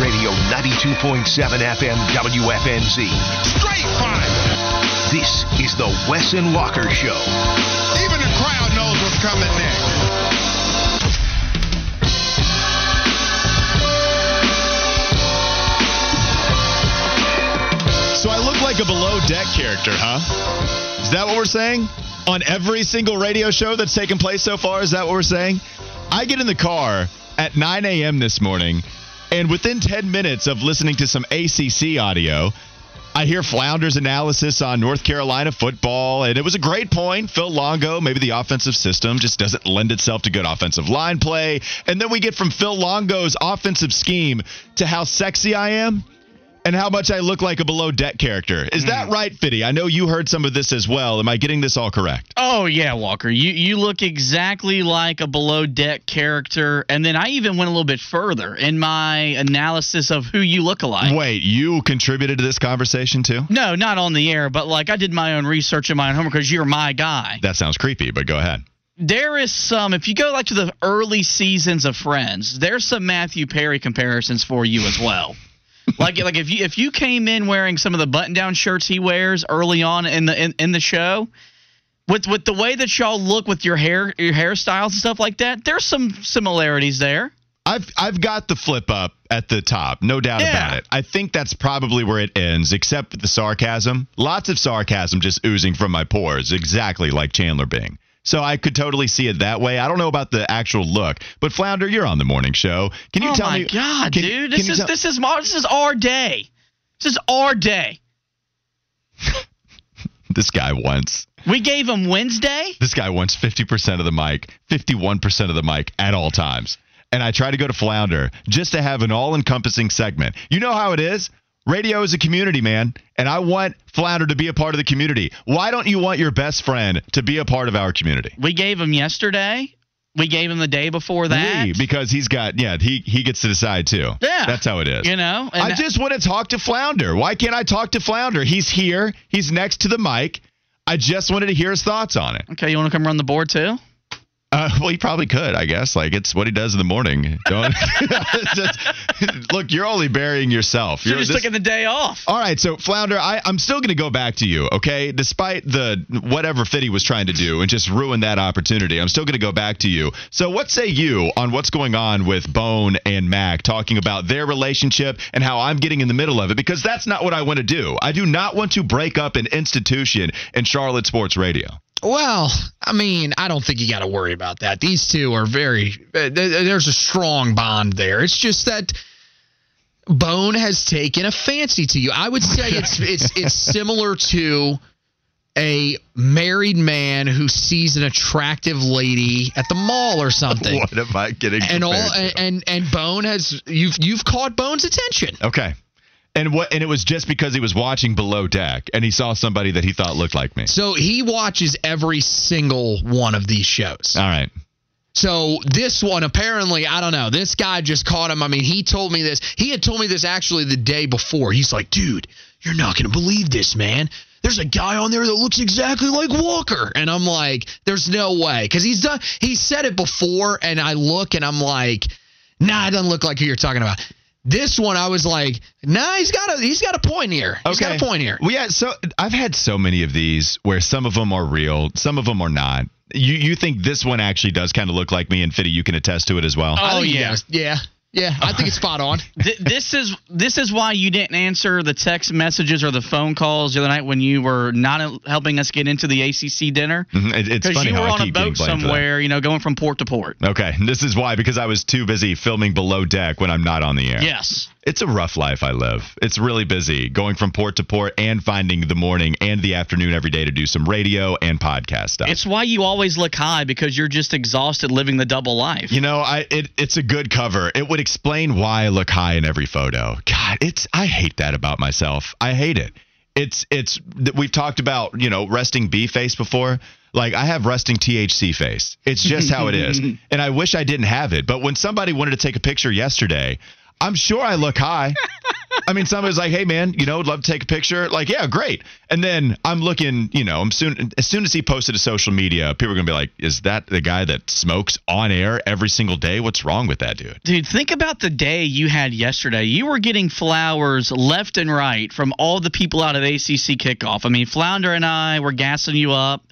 Radio 92.7 FM WFNZ. Straight fire. This is the Wesson and Walker Show. Even the crowd knows what's coming next. So I look like a below deck character, huh? Is that what we're saying? On every single radio show that's taken place so far, is that what we're saying? I get in the car at 9 a.m. this morning, and within 10 minutes of listening to some ACC audio, I hear Flounder's analysis on North Carolina football, and it was a great point. Phil Longo, maybe the offensive system just doesn't lend itself to good offensive line play. And then we get from Phil Longo's offensive scheme to how sexy I am and how much I look like a below deck character. Is that hmm. right, Fitty? I know you heard some of this as well. Am I getting this all correct? Oh yeah, Walker. You you look exactly like a below deck character, and then I even went a little bit further in my analysis of who you look alike. Wait, you contributed to this conversation too? No, not on the air, but like I did my own research and my own homework because you're my guy. That sounds creepy, but go ahead. There is some. If you go like to the early seasons of Friends, there's some Matthew Perry comparisons for you as well. Like like if you if you came in wearing some of the button down shirts he wears early on in the in, in the show, with with the way that y'all look with your hair your hairstyles and stuff like that, there's some similarities there. I've I've got the flip up at the top, no doubt Yeah. about it. I think that's probably where it ends, except the sarcasm. Lots of sarcasm just oozing from my pores, exactly like Chandler Bing. So I could totally see it that way. I don't know about the actual look, but Flounder, you're on the morning show. Can you oh tell me? Oh my god, can- dude! This is tell- this is my, this is our day. This is our day. this guy wants We gave him Wednesday. this guy wants 50% of the mic, 51% of the mic at all times. And I try to go to Flounder just to have an all encompassing segment. You know how it is? Radio is a community, man. And I want Flounder to be a part of the community. Why don't you want your best friend to be a part of our community? We gave him yesterday. We gave him the day before that. We, because he's got, yeah, he, he gets to decide too. Yeah. That's how it is. You know, I just want to talk to Flounder. Why can't I talk to Flounder? He's here, he's next to the mic. I just wanted to hear his thoughts on it. okay. You want to come run the board too? Uh, well, he probably could, I guess. Like it's what he does in the morning. Don't Just- look. You're only burying yourself. You're just this- taken the day off. all right, so Flounder, I, I'm still going to go back to you, okay? Despite the whatever Fitty was trying to do and just ruin that opportunity, I'm still going to go back to you. So, what say you on what's going on with Bone and Mac talking about their relationship and how I'm getting in the middle of it? Because that's not what I want to do. I do not want to break up an institution in Charlotte Sports Radio. Well, I mean, I don't think you got to worry about that. These two are very. Uh, there's a strong bond there. It's just that Bone has taken a fancy to you. I would say it's it's it's similar to a married man who sees an attractive lady at the mall or something. What am I getting? And all and, and and Bone has you've you've caught Bone's attention. Okay. And what? And it was just because he was watching Below Deck and he saw somebody that he thought looked like me. So he watches every single one of these shows. All right. So this one, apparently, I don't know. This guy just caught him. I mean, he told me this. He had told me this actually the day before. He's like, dude, you're not going to believe this, man. There's a guy on there that looks exactly like Walker. And I'm like, there's no way. Because he's done, he said it before, and I look and I'm like, nah, it doesn't look like who you're talking about. This one, I was like, nah, he's got a he's got a point here. He's got a point here. Well, yeah. So I've had so many of these where some of them are real, some of them are not. You you think this one actually does kind of look like me, and Fitty, you can attest to it as well. Oh, yeah. yeah, yeah. I think it's spot on. This is this is why you didn't answer the text messages or the phone calls the other night when you were not helping us get into the ACC dinner. It- it's because funny you were I on a keep being boat blamed for that. somewhere, you know, going from port to port. Okay, this is why because I was too busy filming Below Deck when I'm not on the air. Yes. It's a rough life I live. It's really busy, going from port to port and finding the morning and the afternoon every day to do some radio and podcast stuff. It's why you always look high because you're just exhausted living the double life. You know, I it, it's a good cover. It would explain why I look high in every photo. God, it's I hate that about myself. I hate it. It's it's we've talked about, you know, resting B face before. Like I have resting THC face. It's just how it is. And I wish I didn't have it. But when somebody wanted to take a picture yesterday, I'm sure I look high. I mean, somebody's like, "Hey, man, you know, would love to take a picture." Like, yeah, great. And then I'm looking, you know, I'm soon as soon as he posted to social media, people are gonna be like, "Is that the guy that smokes on air every single day? What's wrong with that dude?" Dude, think about the day you had yesterday. You were getting flowers left and right from all the people out of ACC kickoff. I mean, Flounder and I were gassing you up.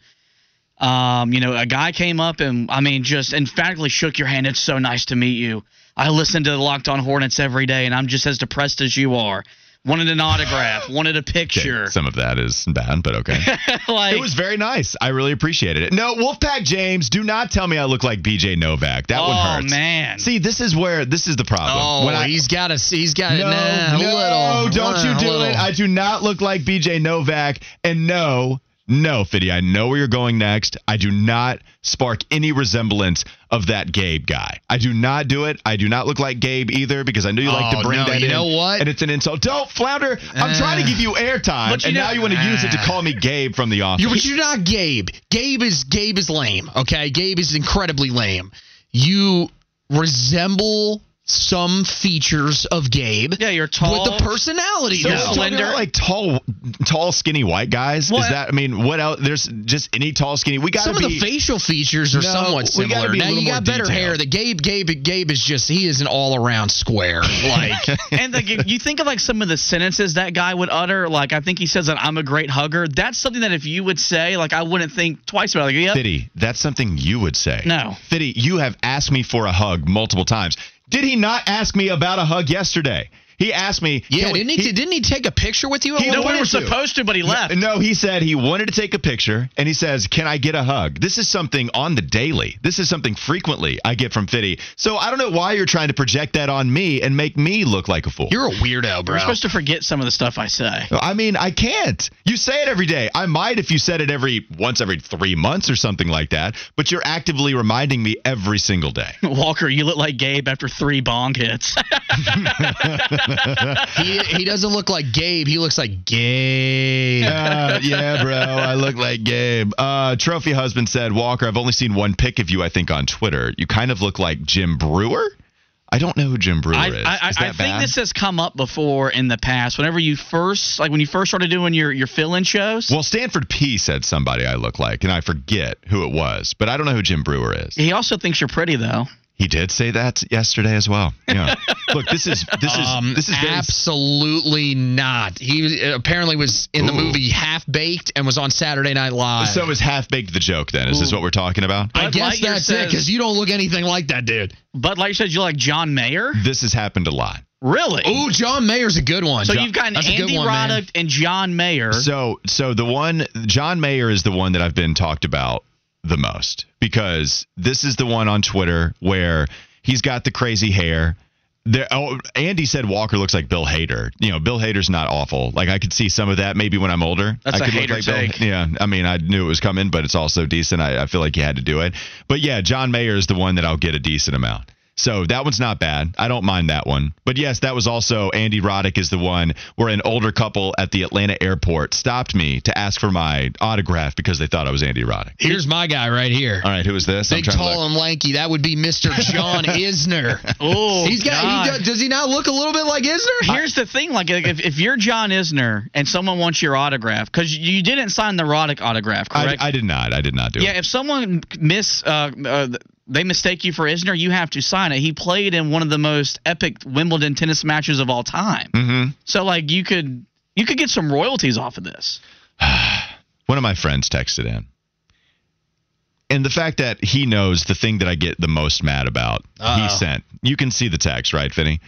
Um, you know, a guy came up and I mean, just emphatically shook your hand. It's so nice to meet you. I listen to the Locked On Hornets every day, and I'm just as depressed as you are. Wanted an autograph, wanted a Okay, picture. some of that is bad, but okay. like, it was very nice. I really appreciated it. No, Wolfpack James, do not tell me I look like BJ Novak. That one oh hurts. Oh man. See, this is where this is the problem. Oh, When I- he's got a he's got no, nah, a no, little. don't you do it. I do not look like BJ Novak. And no, no, Fitty, I know where you're going next. I do not spark any resemblance of that Gabe guy. I do not do it. I do not look like Gabe either because I know you like Oh, to bring no, that you in. know what? And it's an insult. Don't flounder. I'm Uh, trying to give you airtime, and know- now you want to use it to Uh, call me Gabe from the office. You, but you're not Gabe. Gabe is Gabe is lame. Okay, Gabe is incredibly lame. You resemble some features of Gabe. Yeah, you're tall. with the personality. So though. we're Slender. about, like tall, tall, skinny white guys. Well, Is that? I mean, what else? There's just any tall, skinny. We got Some be, of the facial features are No, somewhat similar. be Now you got better detailed. hair. The Gabe, Gabe, Gabe is just he is an all around square. Like and like you think of like some of the sentences that guy would utter. Like I think he says that I'm a great hugger. That's something that if you would say, like I wouldn't think twice about. it. Like, yep, Fitty, that's something you would say. No. Fitty, you have asked me for a hug multiple times. Did he not ask me about a hug yesterday? He asked me. yeah, we- didn't he, Didn't he take a picture with you? He no, we were supposed to, but he left. No, he said he wanted to take a picture, and he says, "Can I get a hug?" This is something on the daily. This is something frequently I get from Fitty. So I don't know why you're trying to project that on me and make me look like a fool. You're a weirdo, bro. We're supposed to forget some of the stuff I say. I mean, I can't. You say it every day. I might if you said it every once every three months or something like that. But you're actively reminding me every single day. Walker, you look like Gabe after three bong hits. he he doesn't look like Gabe. He looks like Gabe. Uh, yeah, bro. I look like Gabe. Uh, Trophy husband said, Walker, I've only seen one pic of you, I think, on Twitter. You kind of look like Jim Breuer. I don't know who Jim Breuer I, is. I, is I, that I think bad? this has come up before in the past. Whenever you first, like when you first started doing your your fill-in shows, well, Stanford P said somebody I look like, and I forget who it was, but I don't know who Jim Breuer is. he also thinks you're pretty though. He did say that yesterday as well. Yeah. Look, this is this is Um, this is very absolutely not. He uh, apparently was in the movie Half Baked and was on Saturday Night Live. So is half baked the joke then? Is this what we're talking about? I guess Lightyear that's it because you don't look anything like that dude. But like you said, you like John Mayer. This has happened a lot. Really? Ooh, John Mayer's a good one. so John- you've got that's a good Andy one, man. Roddick and John Mayer. So so the one John Mayer is the one that I've been talked about the most because this is the one on Twitter where he's got the crazy hair. There, oh, Andy said Walker looks like Bill Hader. You know, Bill Hader's not awful. Like I could see some of that maybe when I'm older. That's I a could hater like Bill- take. yeah, I mean, I knew it was coming, but it's also decent. I, I feel like you had to do it. But yeah, John Mayer is the one that I'll get a decent amount. So that one's not bad. I don't mind that one. But yes, that was also Andy Roddick is the one where an older couple at the Atlanta airport stopped me to ask for my autograph because they thought I was Andy Roddick. Here's my guy right here. All right, who is this? I'm Big, tall, and lanky. That would be Mr. John Isner. oh, He's got. He does, does he not look a little bit like Isner? Here's the thing: like, if, if you're John Isner and someone wants your autograph, because you didn't sign the Roddick autograph, I, correct? I did not. I did not do yeah. it. Yeah, if someone miss, uh, uh, they mistake you for Isner, you have to sign it. He played in one of the most epic Wimbledon tennis matches of all time. hmm So, like, you could you could get some royalties off of this. One of my friends texted in. And the fact that he knows the thing that I get the most mad about, Uh-oh. he sent. You can see the text, right, Finney?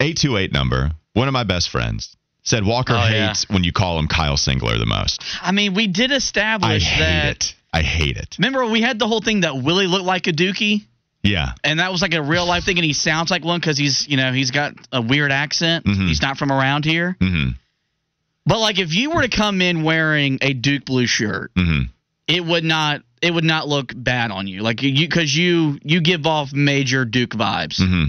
828 number. One of my best friends said Walker Oh, yeah. hates when you call him Kyle Singler the most. I mean, we did establish that. it. I hate it. Remember, we had the whole thing that Willie looked like a Dookie. Yeah. and that was like a real life thing, and he sounds like one because he's you know he's got a weird accent. Mhm. He's not from around here. Mm-hmm. But like if you were to come in wearing a Duke blue shirt, Mm-hmm. it would not it would not look bad on you. Like you because you you give off major Duke vibes. Mm-hmm.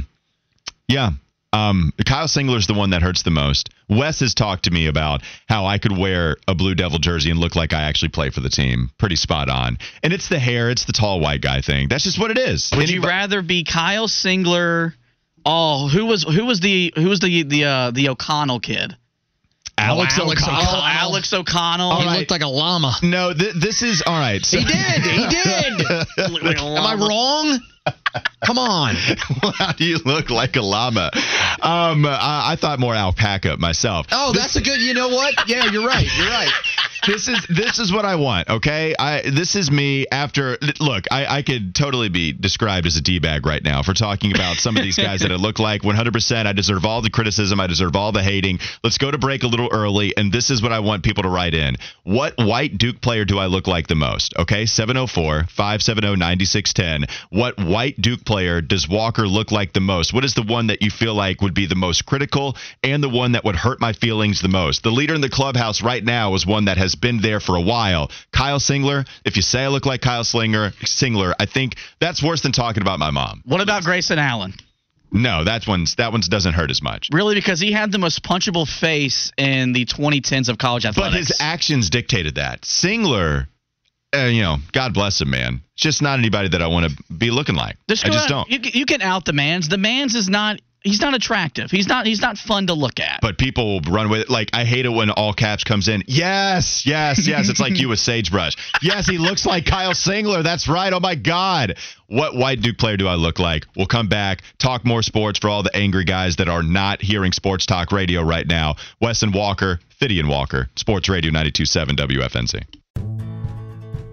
Yeah. Um, Kyle Singler's the one that hurts the most. Wes has talked to me about how I could wear a Blue Devil jersey and look like I actually play for the team. Pretty spot on. And it's the hair, it's the tall white guy thing. That's just what it is. Would you rather be Kyle Singler? Oh, who was who was the who was the the uh, the O'Connell kid? Alex Alex O'Connell. Oh, Alex O'Connell. He right. looked like a llama. No, th- this is all right. So, He did. He did. Am I wrong? Come on. How do you look like a llama? Um, I, I thought more alpaca myself. Oh, that's a good. You know what? Yeah, you're right. You're right. this is this is what I want. Okay, I this is me after. Look, I, I could totally be described as a d bag right now for talking about some of these guys that I look like. 100. percent I deserve all the criticism. I deserve all the hating. Let's go to break a little early, and this is what I want people to write in. What white Duke player do I look like the most? Okay, 704-570-9610. What white Duke player does Walker look like the most? What is the one that you feel like would be the most critical and the one that would hurt my feelings the most? The leader in the clubhouse right now is one that has been there for a while. Kyle Singler. If you say I look like Kyle Slinger, Singler, I think that's worse than talking about my mom. What about Grayson Allen? No, that one's that one's doesn't hurt as much. Really, because he had the most punchable face in the 2010s of college athletics. But his actions dictated that. Singler, uh, you know, God bless him, man. It's just not anybody that I want to be looking like. Just I just out- don't. You, you can out the man's. The man's is not. He's not attractive. He's not. He's not fun to look at. but people will run with it. Like I hate it when all caps comes in. Yes, yes, yes. It's like you with sagebrush. Yes, he looks like Kyle Singler. That's right. Oh my God. What white Duke player do I look like? We'll come back, talk more sports for all the angry guys that are not hearing sports talk radio right now. Wes and Walker, Fidian Walker, Sports Radio 92.7 WFNZ.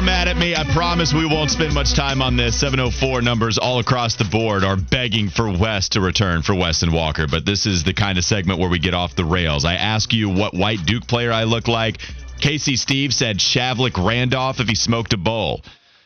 Are mad at me. I promise we won't spend much time on this. 704 numbers all across the board are begging for Wes to return for Wes and Walker, but this is the kind of segment where we get off the rails. I ask you what white Duke player I look like. Casey Steve said Shavlik Randolph if he smoked a bowl.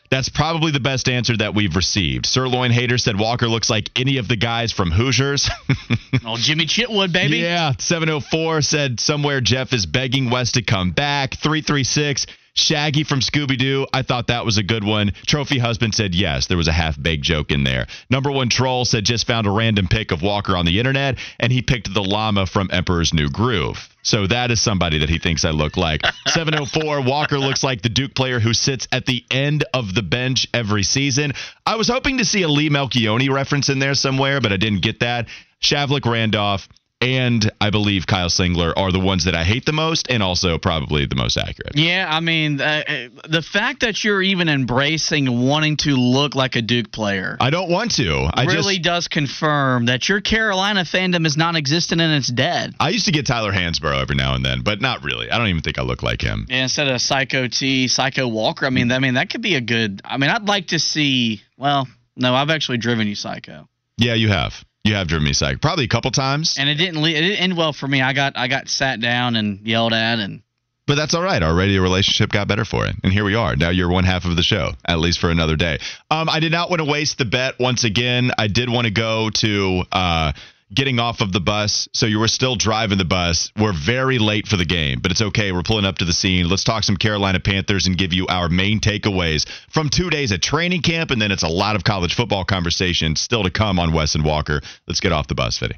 That's probably the best answer that we've received. Sirloin Hater said Walker looks like any of the guys from Hoosiers. oh, Jimmy Chitwood, baby. Yeah, 704 said somewhere Jeff is begging Wes to come back. 336 Shaggy from Scooby Doo. I thought that was a good one. Trophy Husband said yes. There was a half baked joke in there. Number one troll said just found a random pic of Walker on the internet and he picked the llama from Emperor's New Groove. So that is somebody that he thinks I look like. 704 Walker looks like the Duke player who sits at the end of the bench every season. I was hoping to see a Lee Melchionni reference in there somewhere, but I didn't get that. Shavlik Randolph and I believe Kyle Singler are the ones that I hate the most and also probably the most accurate. Yeah, I mean, uh, uh, the fact that you're even embracing wanting to look like a Duke player I don't want to. I really just does confirm that your Carolina fandom is non-existent and it's dead. I used to get Tyler Hansbrough every now and then, but not really. I don't even think I look like him. Yeah, instead of Psycho T, Psycho Walker. I mean, I mean that could be a good. I mean, I'd like to see. Well, no, I've actually driven you Psycho, Yeah, you have. You have driven me psych. Probably a couple times. and it didn't. Le- it didn't end well for me. I got I got sat down and yelled at, and But that's all right. Our radio relationship got better for it. And here we are. Now you're one half of the show, at least for another day. Um, I did not want to waste the bet once again. I did want to go to, uh, getting off of the bus. So you were still driving the bus. We're very late for the game, but it's okay. We're pulling up to the scene. Let's talk some Carolina Panthers and give you our main takeaways from two days at training camp. And then it's a lot of college football conversation still to come on Wes and Walker. Let's get off the bus, Fitty.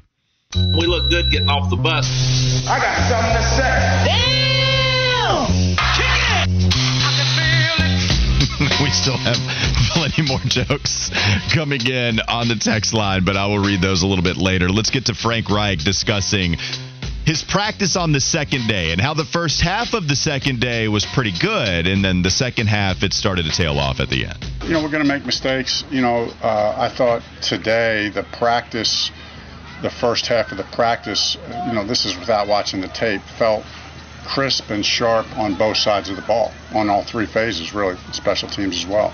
We look good getting off the bus. I got something to say. Damn! we still have plenty more jokes coming in on the text line, but I will read those a little bit later. Let's get to Frank Reich discussing his practice on the second day and how the first half of the second day was pretty good, and then the second half it started to tail off at the end. You know, we're going to make mistakes. You know, uh, I thought today the practice, the first half of the practice, you know, this is without watching the tape, felt crisp and sharp on both sides of the ball, on all three phases, really, special teams as well.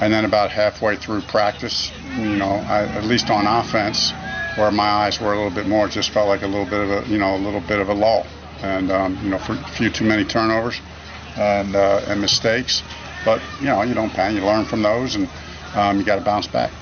And then about halfway through practice, you know, I, at least on offense, where my eyes were a little bit more, it just felt like a little bit of a, you know, a little bit of a lull, and um, you know, for a few too many turnovers and uh, and mistakes. But you know, you don't panic, you learn from those, and um, you got to bounce back.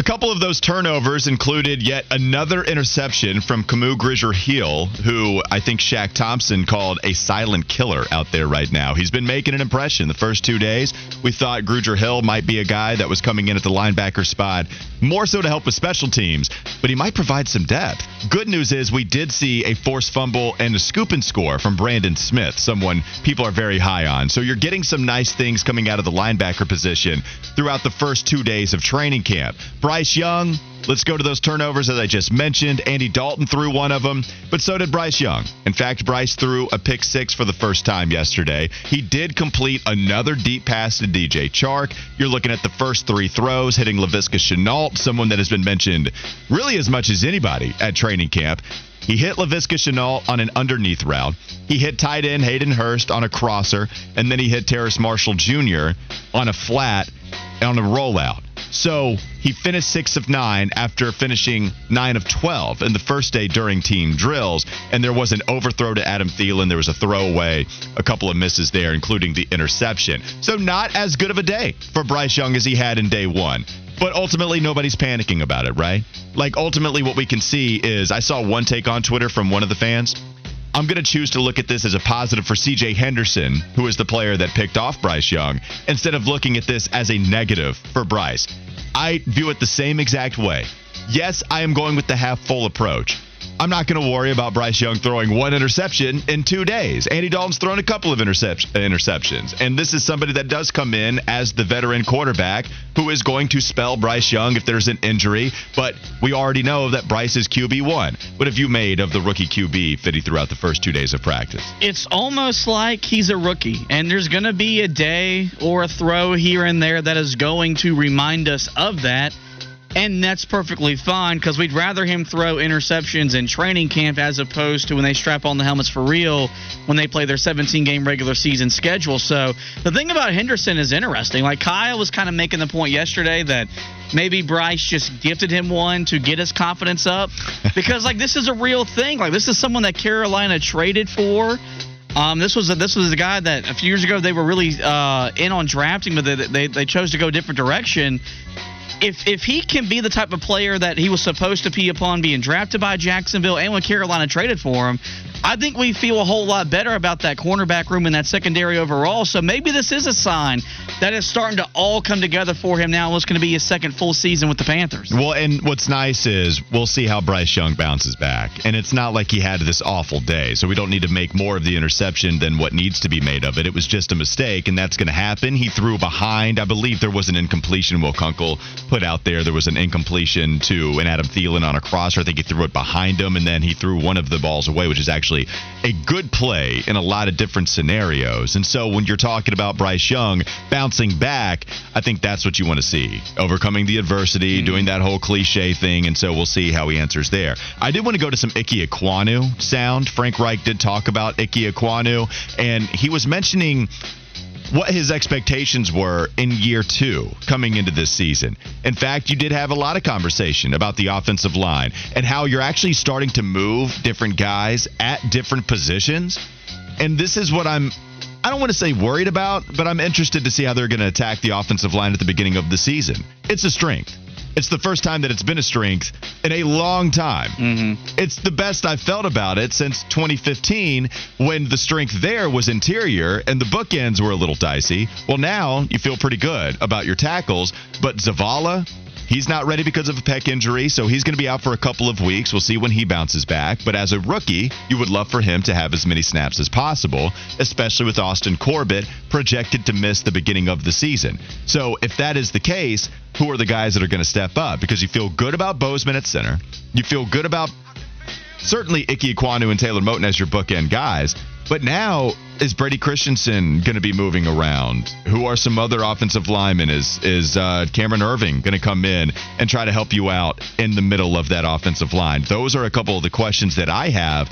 A couple of those turnovers included yet another interception from Kamu Grugier-Hill, who I think Shaq Thompson called a silent killer out there right now. He's been making an impression the first two days. We thought Grugier Hill might be a guy that was coming in at the linebacker spot, more so to help with special teams, but he might provide some depth. Good news is we did see a forced fumble and a scoop and score from Brandon Smith, someone people are very high on. So you're getting some nice things coming out of the linebacker position throughout the first two days of training camp. Bryce Young, let's go to those turnovers as I just mentioned. Andy Dalton threw one of them, but so did Bryce Young. In fact, Bryce threw a pick six for the first time yesterday. He did complete another deep pass to DJ Chark. You're looking at the first three throws, hitting Laviska Shenault, someone that has been mentioned really as much as anybody at training camp. He hit Laviska Shenault on an underneath route. He hit tight end Hayden Hurst on a crosser, and then he hit Terrace Marshall Jr. on a flat on a rollout. So he finished six of nine after finishing nine of 12 in the first day during team drills. And there was an overthrow to Adam Thielen. There was a throwaway, a couple of misses there, including the interception. So not as good of a day for Bryce Young as he had in day one. But ultimately, nobody's panicking about it, right? Like, ultimately, what we can see is I saw one take on Twitter from one of the fans. I'm going to choose to look at this as a positive for CJ Henderson, who is the player that picked off Bryce Young, instead of looking at this as a negative for Bryce. I view it the same exact way. Yes, I am going with the half full approach. I'm not going to worry about Bryce Young throwing one interception in two days. Andy Dalton's thrown a couple of intercep- interceptions. And this is somebody that does come in as the veteran quarterback who is going to spell Bryce Young if there's an injury. But we already know that Bryce is QB1. What have you made of the rookie QB fitting throughout the first two days of practice? It's almost like he's a rookie, and there's going to be a day or a throw here and there that is going to remind us of that. And that's perfectly fine because we'd rather him throw interceptions in training camp as opposed to when they strap on the helmets for real when they play their 17 game regular season schedule. So the thing about Henderson is interesting. Like Kyle was kind of making the point yesterday that maybe Bryce just gifted him one to get his confidence up because like this is a real thing. Like this is someone that Carolina traded for. Um, this was a, this was a guy that a few years ago they were really uh, in on drafting, but they, they, they chose to go a different direction if if he can be the type of player that he was supposed to be upon being drafted by Jacksonville and when Carolina traded for him, I think we feel a whole lot better about that cornerback room and that secondary overall. So maybe this is a sign that is starting to all come together for him now. It's going to be his second full season with the Panthers. Well, and what's nice is we'll see how Bryce Young bounces back. And it's not like he had this awful day, so we don't need to make more of the interception than what needs to be made of it. It was just a mistake, and that's going to happen. He threw behind. I believe there was an incompletion Will Kunkel put out there. There was an incompletion to an Adam Thielen on a crosser. I think he threw it behind him, and then he threw one of the balls away, which is actually a good play in a lot of different scenarios. And so when you're talking about Bryce Young bouncing back, I think that's what you want to see. Overcoming the adversity, mm-hmm. doing that whole cliche thing. And so we'll see how he answers there. I did want to go to some Ike Ekwonu sound. Frank Reich did talk about Ike Ekwonu, and he was mentioning what his expectations were in year two coming into this season. In fact, you did have a lot of conversation about the offensive line and how you're actually starting to move different guys at different positions. And this is what I'm I don't want to say worried about, but I'm interested to see how they're going to attack the offensive line at the beginning of the season. It's a strength. It's the first time that it's been a strength in a long time. Mm-hmm. It's the best I've felt about it since 2015 when the strength there was interior and the bookends were a little dicey. Well, now you feel pretty good about your tackles, but Zavala, He's not ready because of a pec injury, so he's going to be out for a couple of weeks. We'll see when he bounces back. But as a rookie, you would love for him to have as many snaps as possible, especially with Austin Corbett projected to miss the beginning of the season. So if that is the case, who are the guys that are going to step up? Because you feel good about Bozeman at center. You feel good about certainly Ike Ekwonu and Taylor Moton as your bookend guys. But now is Brady Christensen going to be moving around? Who are some other offensive linemen? Is is uh, Cameron Erving going to come in and try to help you out in the middle of that offensive line? Those are a couple of the questions that I have.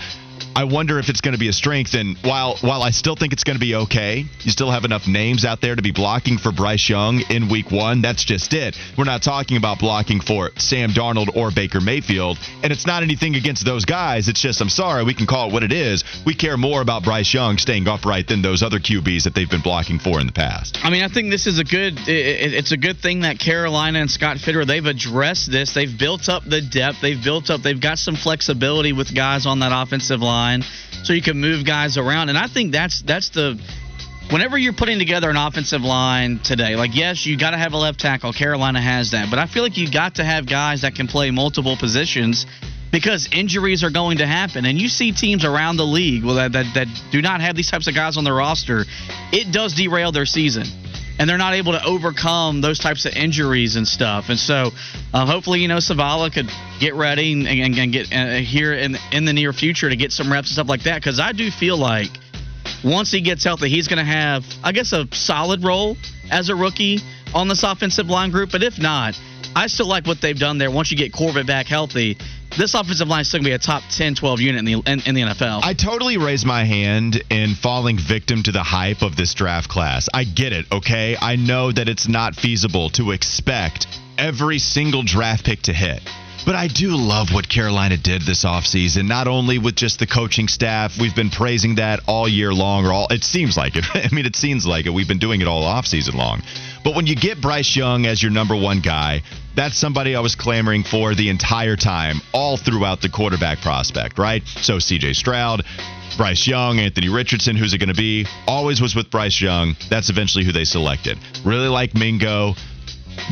I wonder if it's going to be a strength. And while while I still think it's going to be okay, you still have enough names out there to be blocking for Bryce Young in Week One. That's just it. We're not talking about blocking for Sam Darnold or Baker Mayfield, and it's not anything against those guys. It's just I'm sorry, we can call it what it is. We care more about Bryce Young staying upright than those other QBs that they've been blocking for in the past. I mean, I think this is a good. It's a good thing that Carolina and Scott Fitterer they've addressed this. They've built up the depth. They've built up. They've got some flexibility with guys on that offensive line so you can move guys around. And I think that's that's the whenever you're putting together an offensive line today, like yes, you got to have a left tackle. Carolina has that, but I feel like you got to have guys that can play multiple positions because injuries are going to happen. And you see teams around the league that, that, that do not have these types of guys on their roster, it does derail their season and they're not able to overcome those types of injuries and stuff. And so, uh, hopefully, you know, Zavala could get ready and, and, and get uh, here in in the near future to get some reps and stuff like that. Because I do feel like once he gets healthy, he's going to have, I guess, a solid role as a rookie on this offensive line group. But if not, I still like what they've done there. Once you get Corbett back healthy, this offensive line is still going to be a top 10, 12 unit in the in, in, the NFL. I totally raise my hand in falling victim to the hype of this draft class. I get it, okay? I know that it's not feasible to expect every single draft pick to hit. But I do love what Carolina did this offseason, not only with just the coaching staff. We've been praising that all year long, or all it seems like it. I mean, it seems like it. We've been doing it all offseason long. But when you get Bryce Young as your number one guy, that's somebody I was clamoring for the entire time, all throughout the quarterback prospect, right? So CJ Stroud, Bryce Young, Anthony Richardson, who's it going to be? Always was with Bryce Young. That's eventually who they selected. Really like Mingo.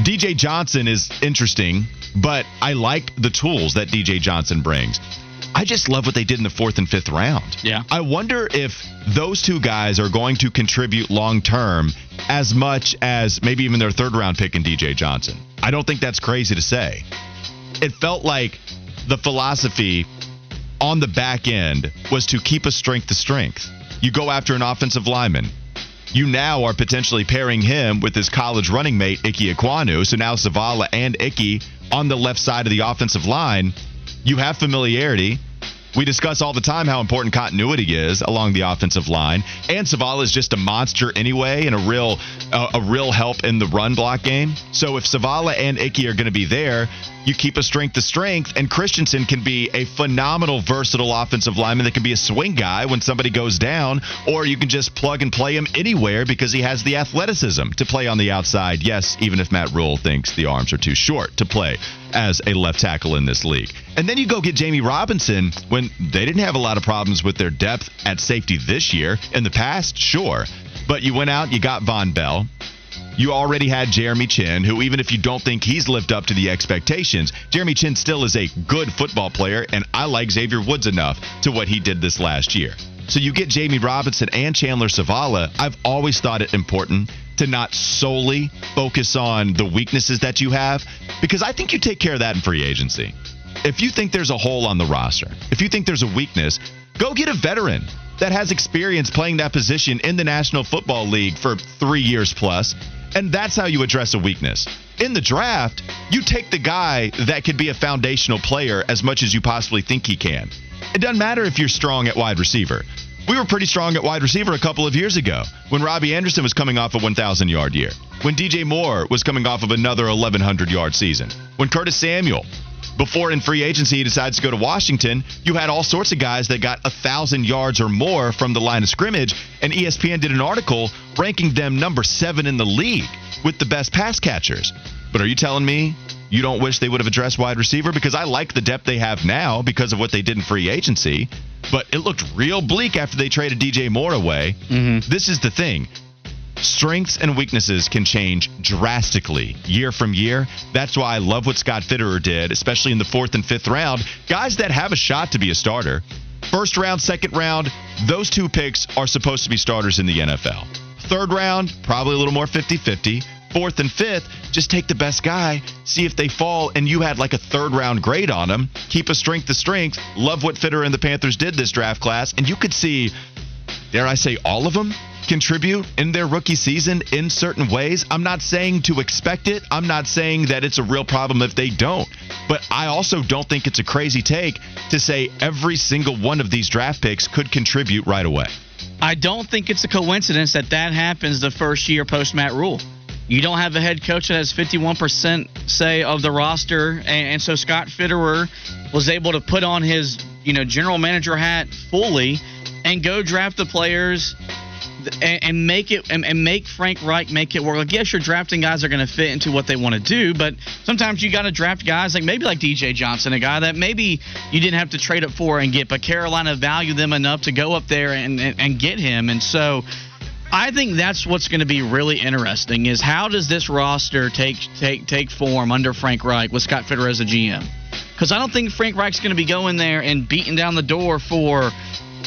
DJ Johnson is interesting, but I like the tools that DJ Johnson brings. I just love what they did in the fourth and fifth round. Yeah. I wonder if those two guys are going to contribute long term as much as maybe even their third round pick in DJ Johnson. I don't think that's crazy to say. It felt like the philosophy on the back end was to keep a strength to strength. You go after an offensive lineman. You now are potentially pairing him with his college running mate, Ike Ekwonu. So now Zavala and Ike on the left side of the offensive line. You have familiarity. We discuss all the time how important continuity is along the offensive line, and Zavala is just a monster anyway, and a real uh, a real help in the run block game. So if Zavala and Icky are going to be there, you keep a strength to strength, and Christensen can be a phenomenal, versatile offensive lineman that can be a swing guy when somebody goes down, or you can just plug and play him anywhere because he has the athleticism to play on the outside. Yes, even if Matt Rhule thinks the arms are too short to play as a left tackle in this league. And then you go get Jammie Robinson when they didn't have a lot of problems with their depth at safety this year. In the past, sure. But you went out, you got Vonn Bell. You already had Jeremy Chinn, who, even if you don't think he's lived up to the expectations, Jeremy Chinn still is a good football player, and I like Xavier Woods enough to what he did this last year. So you get Jammie Robinson and Chandler Zavala. I've always thought it important to not solely focus on the weaknesses that you have, because I think you take care of that in free agency. If you think there's a hole on the roster, if you think there's a weakness, go get a veteran that has experience playing that position in the National Football League for three years plus, and that's how you address a weakness. In the draft, you take the guy that could be a foundational player as much as you possibly think he can. It doesn't matter if you're strong at wide receiver. We were pretty strong at wide receiver a couple of years ago when Robbie Anderson was coming off a 1,000 yard year, when DJ Moore was coming off of another 1,100 yard season, when Curtis Samuel before in free agency he decides to go to Washington, you had all sorts of guys that got a thousand yards or more from the line of scrimmage, and ESPN did an article ranking them number seven in the league with the best pass catchers. But are you telling me you don't wish they would have addressed wide receiver? Because I like the depth they have now because of what they did in free agency, but it looked real bleak after they traded DJ Moore away. Mm-hmm. This is the thing. Strengths and weaknesses can change drastically year from year. That's why I love what Scott Fitterer did, especially in the fourth and fifth round. Guys that have a shot to be a starter. First round, second round, those two picks are supposed to be starters in the NFL. Third round, probably a little more 50 50. Fourth and fifth, just take the best guy, see if they fall, and you had like a third round grade on them. Keep a strength to strength. Love what Fitter and the Panthers did this draft class, and you could see, dare I say, all of them contribute in their rookie season in certain ways. I'm not saying to expect it. I'm not saying that it's a real problem if they don't. But I also don't think it's a crazy take to say every single one of these draft picks could contribute right away. I don't think it's a coincidence that that happens the first year post Matt Rhule. You don't have a head coach that has 51% say of the roster, and, and so Scott Fitterer was able to put on his you know general manager hat fully and go draft the players and, and make it and, and, make Frank Reich make it work. Like, yes, you're drafting guys are going to fit into what they want to do, but sometimes you got to draft guys like maybe like DJ Johnson, a guy that maybe you didn't have to trade up for and get, but Carolina valued them enough to go up there and, and, and get him. And so I think that's what's going to be really interesting is how does this roster take take take form under Frank Reich with Scott Fitterer as a GM? Because I don't think Frank Reich's going to be going there and beating down the door for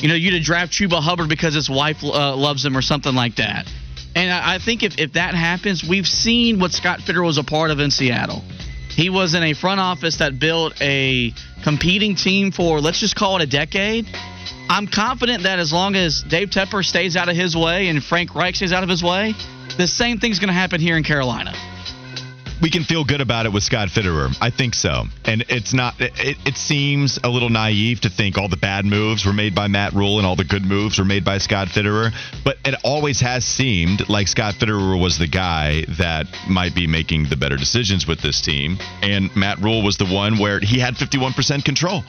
you know, you to draft Chuba Hubbard because his wife uh, loves him or something like that. And I, I think if, if that happens, we've seen what Scott Fitterer was a part of in Seattle. He was in a front office that built a competing team for, let's just call it a decade. I'm confident that as long as Dave Tepper stays out of his way and Frank Reich stays out of his way, the same thing's going to happen here in Carolina we can feel good about it with Scott Fitterer. I think so. And it's not, it, it seems a little naive to think all the bad moves were made by Matt Rhule and all the good moves were made by Scott Fitterer. But it always has seemed like Scott Fitterer was the guy that might be making the better decisions with this team. And Matt Rhule was the one where he had 51% control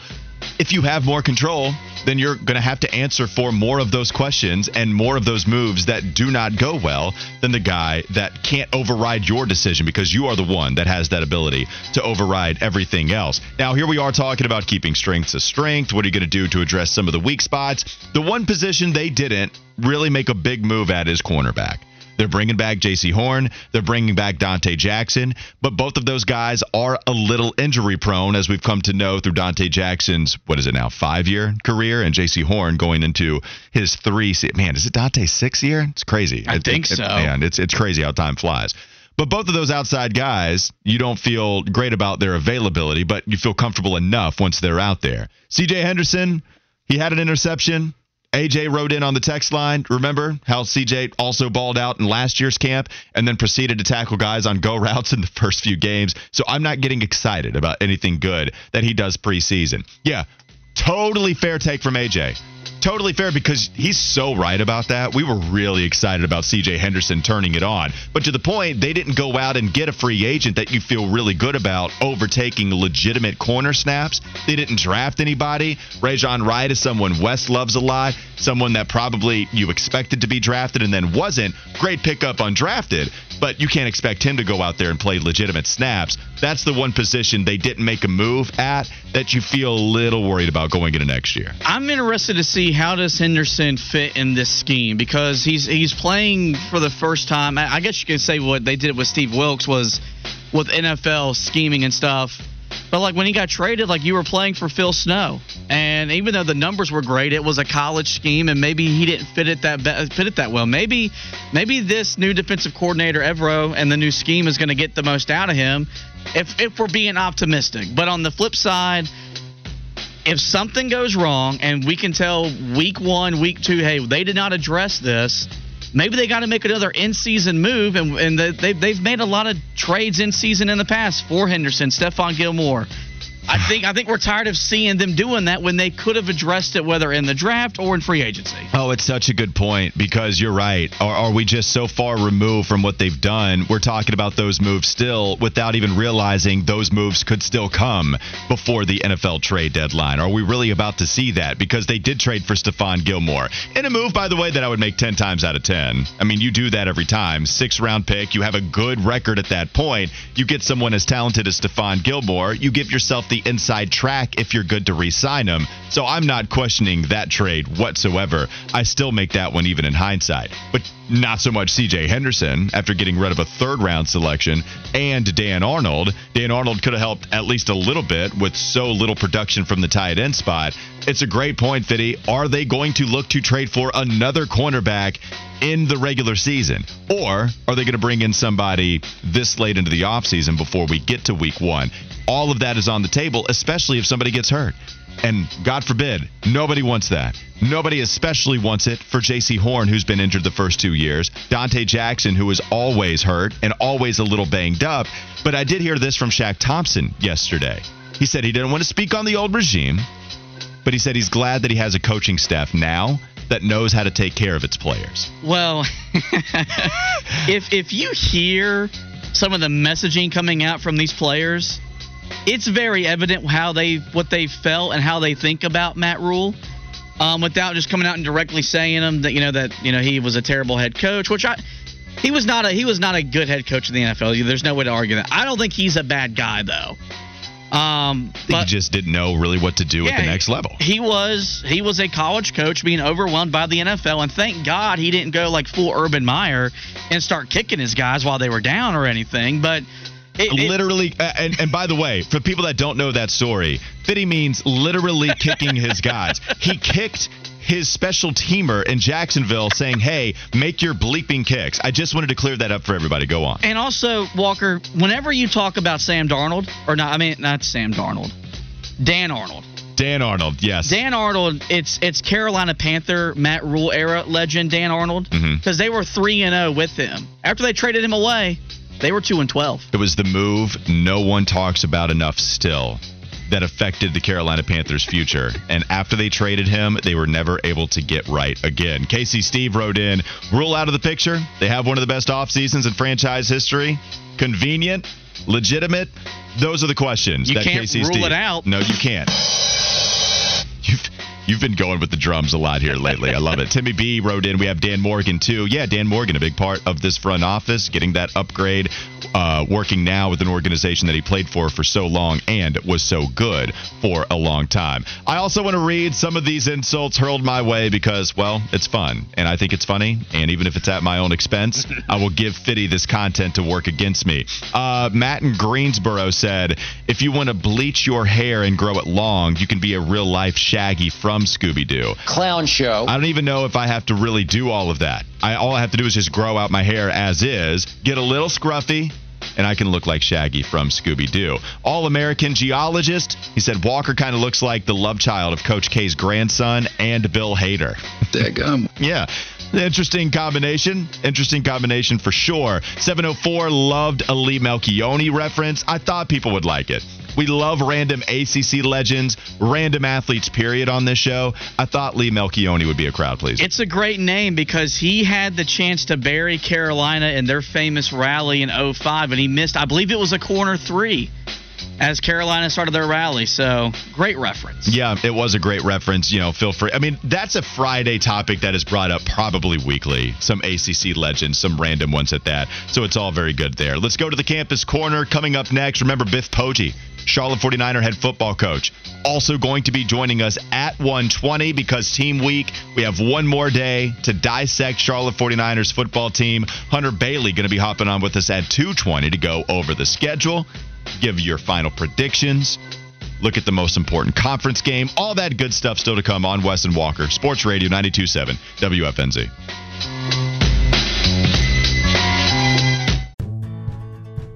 if you have more control, then you're going to have to answer for more of those questions and more of those moves that do not go well than the guy that can't override your decision because you are the one that has that ability to override everything else. Now, here we are talking about keeping strengths a strength. What are you going to do to address some of the weak spots? The one position they didn't really make a big move at is cornerback. They're bringing back Jaycee Horn. They're bringing back Donte Jackson. But both of those guys are a little injury prone, as we've come to know through Donte Jackson's, what is it now, five year career, and Jaycee Horn going into his three. Man, is it Donte's six year? It's crazy. I it, think it, so. man, it's, it's crazy how time flies. But both of those outside guys, you don't feel great about their availability, but you feel comfortable enough once they're out there. CJ Henderson, he had an interception. AJ wrote in on the text line. Remember how CJ also balled out in last year's camp and then proceeded to tackle guys on go routes in the first few games. So I'm not getting excited about anything good that he does preseason. Yeah, totally fair take from AJ totally fair because he's so right about that. We were really excited about CJ Henderson turning it on. But to the point, they didn't go out and get a free agent that you feel really good about overtaking legitimate corner snaps. They didn't draft anybody. Rejzohn Wright is someone Wes loves a lot, someone that probably you expected to be drafted and then wasn't. Great pickup undrafted, but you can't expect him to go out there and play legitimate snaps. That's the one position they didn't make a move at that you feel a little worried about going into next year. I'm interested to see how does Henderson fit in this scheme because he's he's playing for the first time. I guess you could say what they did with Steve Wilks was with NFL scheming and stuff. But like when he got traded, like you were playing for Phil Snow, and even though the numbers were great, it was a college scheme, and maybe he didn't fit it that fit it that well. Maybe, maybe this new defensive coordinator Evero and the new scheme is going to get the most out of him, if if we're being optimistic. But on the flip side, if something goes wrong and we can tell week one, week two, hey, they did not address this, maybe they got to make another in-season move. And, and they, they've made a lot of trades in season in the past for Henderson, Stephon Gilmore. I think I think we're tired of seeing them doing that when they could have addressed it whether in the draft or in free agency. Oh, it's such a good point because you're right. Are, are we just so far removed from what they've done? We're talking about those moves still without even realizing those moves could still come before the NFL trade deadline. Are we really about to see that? Because they did trade for Stephon Gilmore in a move, by the way, that I would make 10 times out of 10. I mean, you do that every time. Six round pick, you have a good record at that point. You get someone as talented as Stephon Gilmore, you give yourself the inside track if you're good to re sign him. So I'm not questioning that trade whatsoever. I still make that one even in hindsight. But not so much CJ Henderson after getting rid of a third round selection and Dan Arnold. Dan Arnold could have helped at least a little bit with so little production from the tight end spot. It's a great point, Fitty. Are they going to look to trade for another cornerback in the regular season? Or are they going to bring in somebody this late into the offseason before we get to week one? All of that is on the table, especially if somebody gets hurt. And God forbid, nobody wants that. Nobody especially wants it for Jaycee Horn, who's been injured the first two years. Donte Jackson, who is always hurt and always a little banged up. But I did hear this from Shaq Thompson yesterday. He said he didn't want to speak on the old regime, but he said he's glad that he has a coaching staff now that knows how to take care of its players. Well, if if you hear some of the messaging coming out from these players, it's very evident how they what they felt and how they think about Matt Rhule. Um, without just coming out and directly saying them that you know that you know he was a terrible head coach, which I he was not a he was not a good head coach in the NFL. There's no way to argue that. I don't think he's a bad guy though. Um, but, he just didn't know really what to do yeah, at the next level. He was he was a college coach being overwhelmed by the NFL, and thank God he didn't go like full Urban Meyer and start kicking his guys while they were down or anything. But it, literally, it, and, and by the way, for people that don't know that story, Fitty means literally kicking his guys. He kicked his special teamer in Jacksonville saying, hey, make your bleeping kicks. I just wanted to clear that up for everybody. Go on. And also, Walker, whenever you talk about Sam Darnold, or not, I mean, not Sam Darnold, Dan Arnold. Dan Arnold, yes. Dan Arnold, it's it's Carolina Panther Matt Rhule era legend Dan Arnold because mm-hmm. they were three and zero with him after they traded him away. They were 2 and 12. It was the move no one talks about enough still that affected the Carolina Panthers' future. And after they traded him, they were never able to get right again. Casey Steve wrote in Rhule out of the picture. They have one of the best off seasons in franchise history. Convenient, legitimate. Those are the questions. You that can't Casey rule Steve, it out. No, you can't. You've, been going with the drums a lot here lately. I love it. Timmy B wrote in. We have Dan Morgan too. Yeah, Dan Morgan, a big part of this front office, getting that upgrade, uh, working now with an organization that he played for for so long and was so good for a long time. I also want to read some of these insults hurled my way because, well, it's fun and I think it's funny. And even if it's at my own expense, I will give Fitty this content to work against me. Uh, Matt in Greensboro said, "If you want to bleach your hair and grow it long, you can be a real life Shaggy from." From Scooby Doo. Clown show. I don't even know if I have to really do all of that. I all I have to do is just grow out my hair as is, get a little scruffy, and I can look like Shaggy from Scooby Doo. All American geologist, he said Walker kind of looks like the love child of Coach K's grandson and Bill Hader. Daggum. yeah. Interesting combination. Interesting combination for sure. 704 loved a Lee Melchionni reference. I thought people would like it. We love random ACC legends, random athletes, period, on this show. I thought Lee Melchionni would be a crowd pleaser. It's a great name because he had the chance to bury Carolina in their famous rally in 05, and he missed, I believe it was a corner three as Carolina started their rally. So great reference. Yeah, it was a great reference. You know, feel free. I mean, that's a Friday topic that is brought up probably weekly. Some ACC legends, some random ones at that. So it's all very good there. Let's go to the campus corner. Coming up next, remember Biff Poggi, Charlotte 49er head football coach. Also going to be joining us at 120 because team week, we have one more day to dissect Charlotte 49ers football team. Hunter Bailey going to be hopping on with us at 220 to go over the schedule give your final predictions, look at the most important conference game, all that good stuff still to come on Wes and Walker, Sports Radio 927 WFNZ.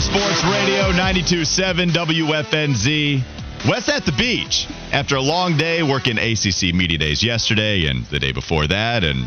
Sports Radio 92.7 WFNZ. Wes at the beach after a long day working ACC Media Days yesterday and the day before that and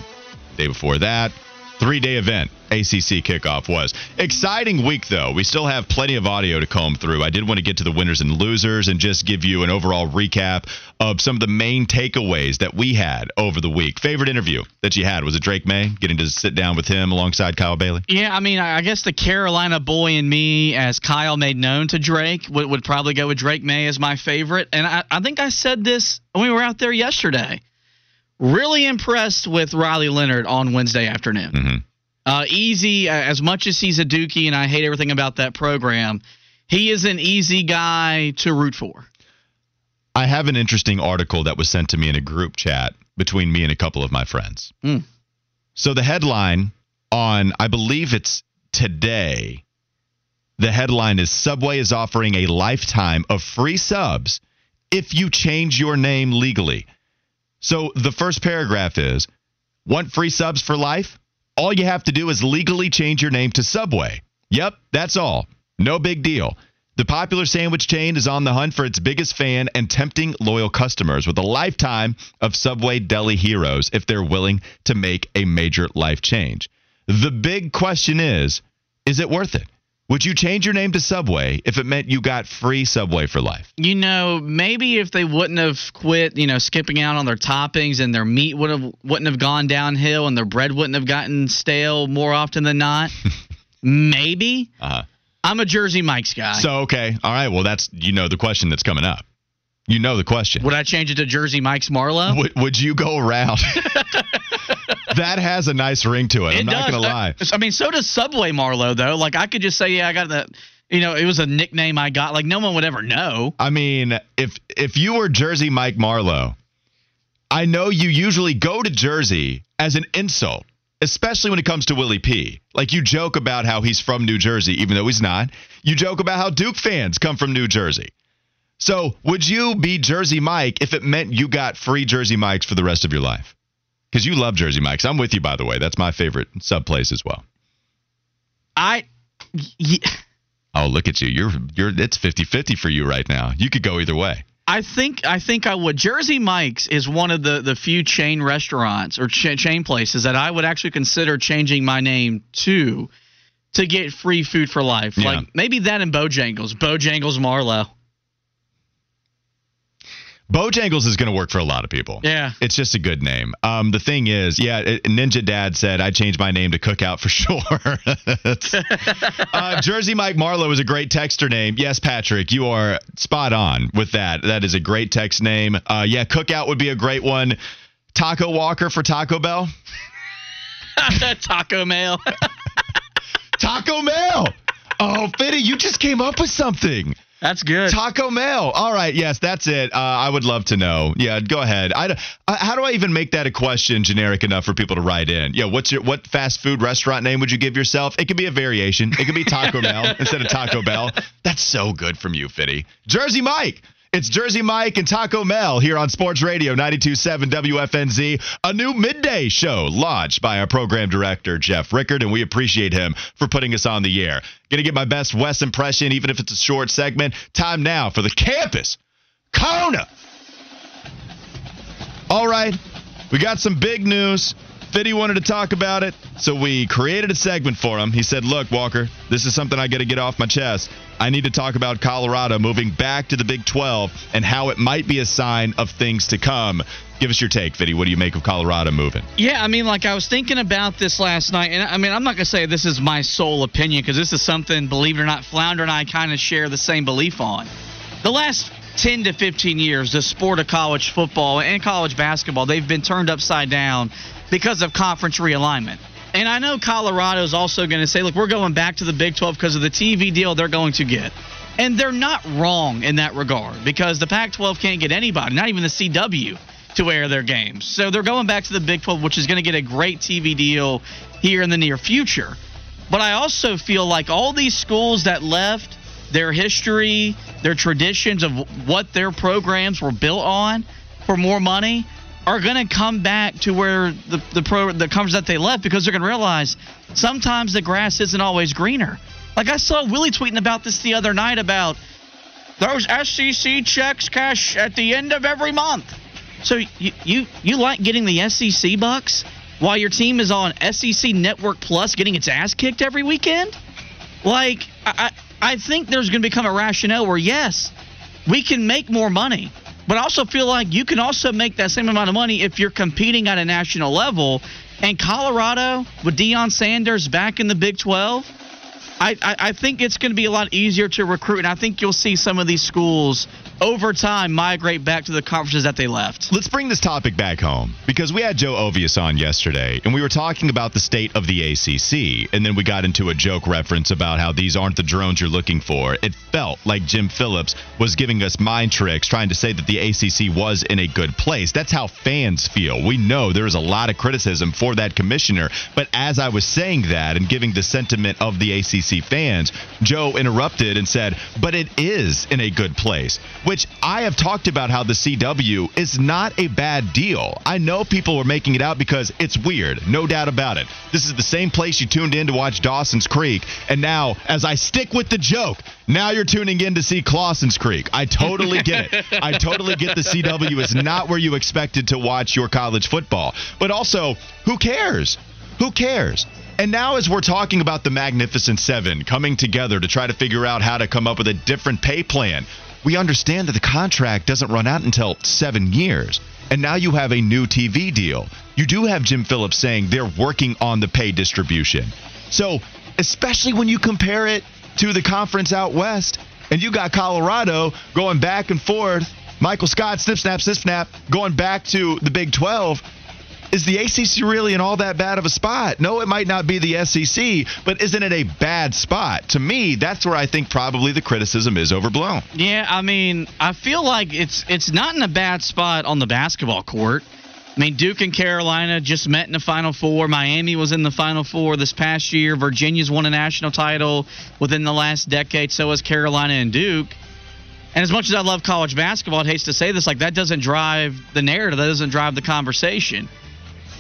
the day before that. Three day event, ACC kickoff was. Exciting week, though. We still have plenty of audio to comb through. I did want to get to the winners and losers and just give you an overall recap of some of the main takeaways that we had over the week. Favorite interview that you had was it Drake Maye, getting to sit down with him alongside Kyle Bailey? Yeah, I mean, I guess the Carolina boy in me, as Kyle made known to Drake, would, would probably go with Drake Maye as my favorite. And I, I think I said this when we were out there yesterday. Really impressed with Riley Leonard on Wednesday afternoon. Mm-hmm. Uh, easy, as much as he's a Dookie, and I hate everything about that program, he is an easy guy to root for. I have an interesting article that was sent to me in a group chat between me and a couple of my friends. Mm. So the headline on, I believe it's today, the headline is Subway is offering a lifetime of free subs if you change your name legally. So the first paragraph is Want free subs for life? All you have to do is legally change your name to Subway. Yep, that's all. No big deal. The popular sandwich chain is on the hunt for its biggest fan and tempting loyal customers with a lifetime of Subway deli heroes if they're willing to make a major life change. The big question is is it worth it? Would you change your name to Subway if it meant you got free Subway for life? You know, maybe if they wouldn't have quit, you know, skipping out on their toppings and their meat would have wouldn't have gone downhill and their bread wouldn't have gotten stale more often than not. maybe. Uh-huh. I'm a Jersey Mike's guy. So okay, all right. Well, that's you know the question that's coming up. You know the question. Would I change it to Jersey Mike's Marlowe? Would, would you go around? that has a nice ring to it. It I'm not going to lie. I mean, so does Subway Marlowe though. Like I could just say, yeah, I got that. You know, it was a nickname I got. Like no one would ever know. I mean, if if you were Jersey Mike Marlowe, I know you usually go to Jersey as an insult, especially when it comes to Willie P. Like you joke about how he's from New Jersey, even though he's not. You joke about how Duke fans come from New Jersey. So, would you be Jersey Mike if it meant you got free Jersey Mikes for the rest of your life? Because you love Jersey Mikes. I'm with you, by the way. That's my favorite sub place as well. I. y- Oh, look at you. You're you're it's 50-50 for you right now. You could go either way. I think I think I would. Jersey Mike's is one of the the few chain restaurants or cha- chain places that I would actually consider changing my name to to get free food for life. Yeah. Like maybe that and Bojangles, Bojangles Marlowe. Bojangles is going to work for a lot of people. Yeah. It's just a good name. Um, the thing is, yeah, it, Ninja Dad said I changed my name to Cookout for sure. uh, Jersey Mike Marlowe is a great texter name. Yes, Patrick, you are spot on with that. That is a great text name. Uh, yeah, Cookout would be a great one. Taco Walker for Taco Bell. Taco Mail. Taco Mail. Oh, Fitty, you just came up with something. That's good. Taco Mail. All right. Yes, that's it. Uh, I would love to know. Yeah, go ahead. I, uh, how do I even make that a question generic enough for people to write in? Yeah, what's your what fast food restaurant name would you give yourself? It could be a variation. It could be Taco Bell instead of Taco Bell. That's so good from you, Fitty. Jersey Mike. It's Jersey Mike and Taco Mel here on Sports Radio 927 WFNZ, a new midday show launched by our program director, Jeff Rickard, and we appreciate him for putting us on the air. Gonna get my best West impression, even if it's a short segment. Time now for the campus. Kona! All right, we got some big news. Fitty wanted to talk about it, so we created a segment for him. He said, Look, Walker, this is something I got to get off my chest. I need to talk about Colorado moving back to the Big 12 and how it might be a sign of things to come. Give us your take, Fitty. What do you make of Colorado moving? Yeah, I mean, like I was thinking about this last night, and I mean, I'm not gonna say this is my sole opinion because this is something, believe it or not, Flounder and I kind of share the same belief on. The last 10 to 15 years, the sport of college football and college basketball, they've been turned upside down because of conference realignment. And I know Colorado is also going to say, look, we're going back to the Big 12 because of the TV deal they're going to get. And they're not wrong in that regard because the Pac 12 can't get anybody, not even the CW to air their games. So they're going back to the Big 12, which is going to get a great TV deal here in the near future. But I also feel like all these schools that left, their history, their traditions of what their programs were built on for more money are going to come back to where the the pro the conference that they left because they're going to realize sometimes the grass isn't always greener. Like I saw Willie tweeting about this the other night about those SEC checks cash at the end of every month. So you you you like getting the SEC bucks while your team is on SEC Network Plus getting its ass kicked every weekend? Like I I, think there's going to become a rationale where yes, we can make more money, but I also feel like you can also make that same amount of money if you're competing at a national level. And Colorado with Deion Sanders back in the Big 12, I, I, I think it's going to be a lot easier to recruit, and I think you'll see some of these schools over time migrate back to the conferences that they left. Let's bring this topic back home because we had Joe Ovies on yesterday and we were talking about the state of the ACC. And then we got into a joke reference about how these aren't the drones you're looking for. It felt like Jim Phillips was giving us mind tricks trying to say that the ACC was in a good place. That's how fans feel. We know there is a lot of criticism for that commissioner. But as I was saying that and giving the sentiment of the ACC fans, Joe interrupted and said, but it is in a good place which I have talked about how the CW is not a bad deal. I know people are making it out because it's weird, no doubt about it. This is the same place you tuned in to watch Dawson's Creek, and now, as I stick with the joke, now you're tuning in to see Clawson's Creek. I totally get it. I totally get the CW is not where you expected to watch your college football. But also, who cares? Who cares? And now, as we're talking about the Magnificent Seven coming together to try to figure out how to come up with a different pay plan, we understand that the contract doesn't run out until seven years. And now you have a new TV deal. You do have Jim Phillips saying they're working on the pay distribution. So, especially when you compare it to the conference out west, and you got Colorado going back and forth, Michael Scott, snip, snap, snip, snap, going back to the Big 12 is the ACC really in all that bad of a spot? No, it might not be the SEC, but isn't it a bad spot? To me, that's where I think probably the criticism is overblown. Yeah, I mean, I feel like it's it's not in a bad spot on the basketball court. I mean, Duke and Carolina just met in the Final Four. Miami was in the Final Four this past year. Virginia's won a national title within the last decade. So has Carolina and Duke. And as much as I love college basketball, it hates to say this, like that doesn't drive the narrative. That doesn't drive the conversation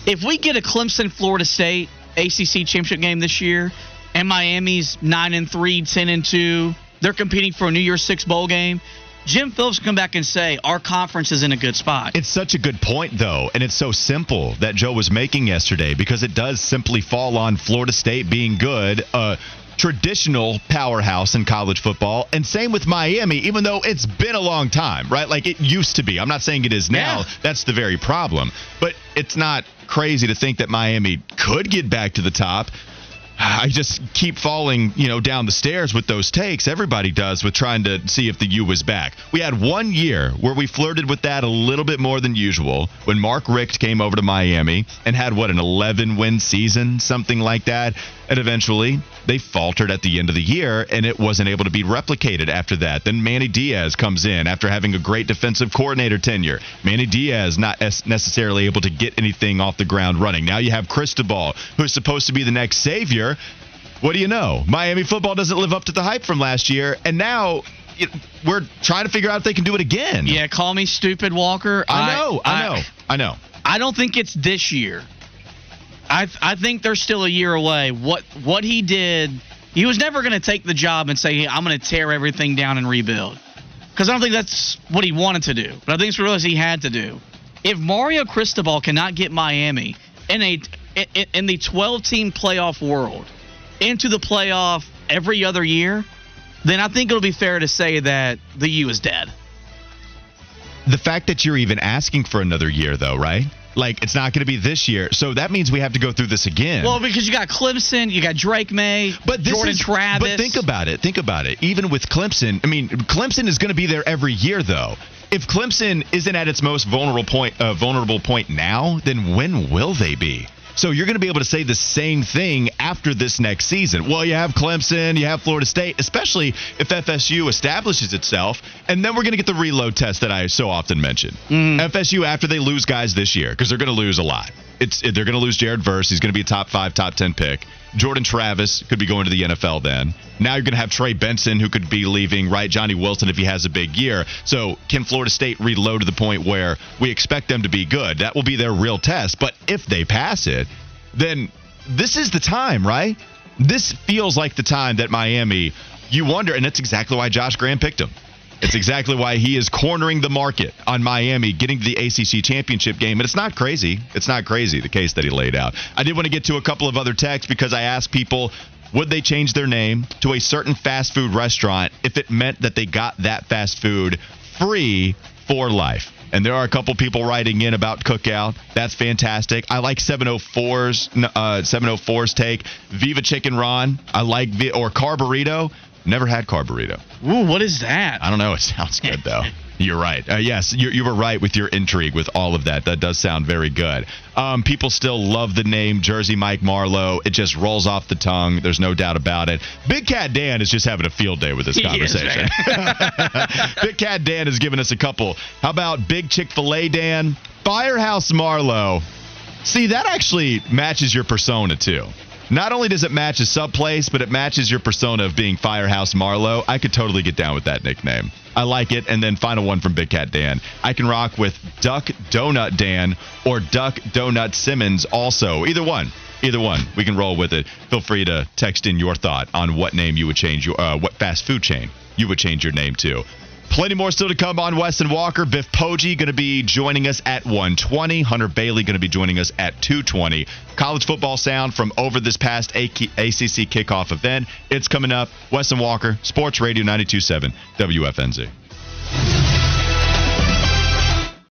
if we get a Clemson Florida State ACC championship game this year, and Miami's nine and three, 10 and two, they're competing for a New Year's Six bowl game. Jim Phillips come back and say our conference is in a good spot. It's such a good point, though, and it's so simple that Joe was making yesterday because it does simply fall on Florida State being good. Uh, traditional powerhouse in college football. And same with Miami, even though it's been a long time, right? Like it used to be. I'm not saying it is now. Yeah. That's the very problem. But it's not crazy to think that Miami could get back to the top. I just keep falling, you know, down the stairs with those takes. Everybody does with trying to see if the U was back. We had one year where we flirted with that a little bit more than usual when Mark Richt came over to Miami and had what an 11 win season, something like that. And eventually, they faltered at the end of the year, and it wasn't able to be replicated after that. Then Manny Diaz comes in after having a great defensive coordinator tenure. Manny Diaz not necessarily able to get anything off the ground running. Now you have Cristobal, who's supposed to be the next savior. What do you know? Miami football doesn't live up to the hype from last year, and now we're trying to figure out if they can do it again. Yeah, call me stupid, Walker. I know, I, I know, I know. I don't think it's this year. I I think they're still a year away. What what he did, he was never going to take the job and say, hey, "I'm going to tear everything down and rebuild," because I don't think that's what he wanted to do. But I think it's what he had to do. If Mario Cristobal cannot get Miami in a in, in the 12 team playoff world into the playoff every other year, then I think it'll be fair to say that the U is dead. The fact that you're even asking for another year, though, right? Like it's not going to be this year, so that means we have to go through this again. Well, because you got Clemson, you got Drake Maye, but Jordan is, Travis. But think about it. Think about it. Even with Clemson, I mean, Clemson is going to be there every year, though. If Clemson isn't at its most vulnerable point, uh, vulnerable point now, then when will they be? So you're going to be able to say the same thing after this next season. Well, you have Clemson, you have Florida State, especially if FSU establishes itself, and then we're going to get the reload test that I so often mention. Mm. FSU after they lose guys this year because they're going to lose a lot. It's they're going to lose Jared Verse. He's going to be a top five, top ten pick. Jordan Travis could be going to the NFL then. Now you're going to have Trey Benson who could be leaving, right? Johnny Wilson if he has a big year. So can Florida State reload to the point where we expect them to be good? That will be their real test. But if they pass it, then this is the time, right? This feels like the time that Miami, you wonder, and that's exactly why Josh Graham picked him. It's exactly why he is cornering the market on Miami getting to the ACC championship game. And it's not crazy. It's not crazy, the case that he laid out. I did want to get to a couple of other texts because I asked people would they change their name to a certain fast food restaurant if it meant that they got that fast food free for life? And there are a couple people writing in about Cookout. That's fantastic. I like 704's uh, 704's take. Viva Chicken Ron. I like or Carburrito. Never had Carburito. Ooh, what is that? I don't know. It sounds good though. You're right. Uh, yes, you, you, were right with your intrigue with all of that. That does sound very good. Um, people still love the name Jersey Mike Marlowe. It just rolls off the tongue. There's no doubt about it. Big Cat Dan is just having a field day with this conversation. Big Cat Dan has given us a couple. How about Big Chick fil A Dan? Firehouse Marlowe. See, that actually matches your persona too. Not only does it match a sub place, but it matches your persona of being Firehouse Marlowe. I could totally get down with that nickname. I like it. And then final one from Big Cat Dan. I can rock with Duck Donut Dan or Duck Donut Simmons also. Either one. Either one. We can roll with it. Feel free to text in your thought on what name you would change your uh, what fast food chain you would change your name to. Plenty more still to come on Wes and Walker. Biff Poggi going to be joining us at 120. Hunter Bailey going to be joining us at 220. College football sound from over this past ACC kickoff event. It's coming up. Wes and Walker, Sports Radio 92.7 WFNZ.